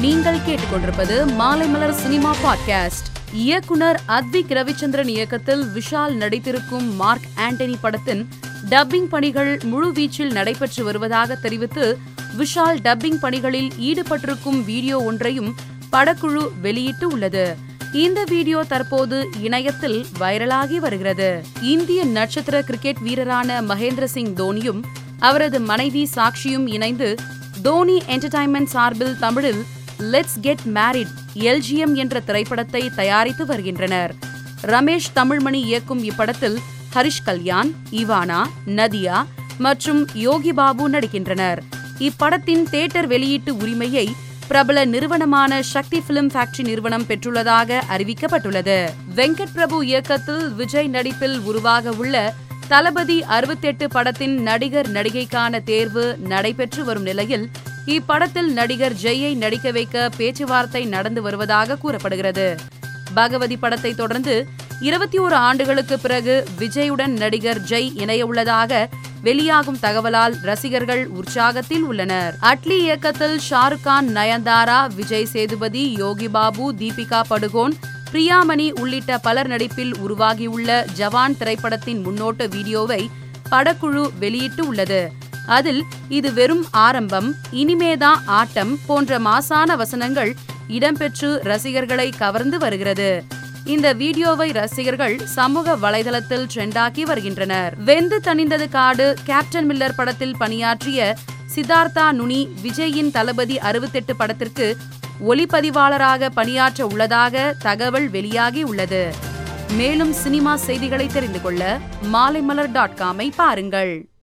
நீங்கள் கேட்டுக்கொண்டிருப்பது Maalaimalar cinema podcast. இயக்குனர் அத்விக் ரவிச்சந்திரன் இயக்கத்தில் விஷால் நடித்திருக்கும் மார்க் ஆண்டனி படத்தின் டப்பிங் பணிகள் முழுவீச்சில் நடைபெற்று வருவதாக தெரிவித்து விஷால் டப்பிங் பணிகளில் ஈடுபட்டிருக்கும் வீடியோ ஒன்றையும் படக்குழு வெளியிட்டு உள்ளது. இந்த வீடியோ தற்போது இணையத்தில் வைரலாகி வருகிறது. இந்திய நட்சத்திர கிரிக்கெட் வீரரான மகேந்திர சிங் தோனியும் அவரது மனைவி சாக்ஷியும் இணைந்து தோனி என்டர்டைன்மெண்ட் சார்பில் தமிழில் லெட்ஸ் கெட் மேரிட் எல்ஜிஎம் என்ற திரைப்படத்தை தயாரித்து வருகின்றனர். ரமேஷ் தமிழ்மணி இயக்கும் இப்படத்தில் ஹரிஷ் கல்யாண் இவானா நதியா மற்றும் யோகி பாபு நடிக்கின்றனர். இப்படத்தின் தியேட்டர் வெளியீட்டு உரிமையை பிரபல நிறுவனமான சக்தி பிலிம் ஃபேக்டரி நிறுவனம் பெற்றுள்ளதாக அறிவிக்கப்பட்டுள்ளது. வெங்கட் பிரபு இயக்கத்தில் விஜய் நடிப்பில் உருவாக உள்ள தளபதி அறுபத்தெட்டு படத்தின் நடிகர் நடிகைக்கான தேர்வு நடைபெற்று வரும் நிலையில் இப்படத்தில் நடிகர் ஜெய்யை நடிக்க வைக்க பேச்சுவார்த்தை நடந்து வருவதாக கூறப்படுகிறது. பகவதி படத்தை தொடர்ந்து இருபத்தி ஓரு ஆண்டுகளுக்கு பிறகு விஜயுடன் நடிகர் ஜெய் இணைய உள்ளதாக வெளியாகும் தகவலால் ரசிகர்கள் உற்சாகத்தில் உள்ளனர். அட்லி இயக்கத்தில் ஷாருக் கான் நயன்தாரா விஜய் சேதுபதி யோகி பாபு தீபிகா படுகோன் பிரியாமணி உள்ளிட்ட பலர் நடிப்பில் உருவாகியுள்ள ஜவான் திரைப்படத்தின் முன்னோட்ட வீடியோவை படக்குழு வெளியிட்டு உள்ளது. அதில் இது வெறும் ஆரம்பம் இனிமேதான் ஆட்டம் போன்ற மாசான வசனங்கள் இடம்பெற்று ரசிகர்களை கவர்ந்து வருகிறது. இந்த வீடியோவை ரசிகர்கள் சமூக வலைதளத்தில் ட்ரெண்டாக்கி வருகின்றனர். வெந்து தணிந்தது காடு கேப்டன் மில்லர் படத்தில் பணியாற்றிய சித்தார்த்தா நுனி விஜயின் தளபதி அறுபத்தெட்டு படத்திற்கு ஒளிப்பதிவாளராக பணியாற்ற உள்ளதாக தகவல் வெளியாகி உள்ளது. மேலும் சினிமா செய்திகளை தெரிந்து கொள்ள மாலைமலர் டாட் காமை பாருங்கள்.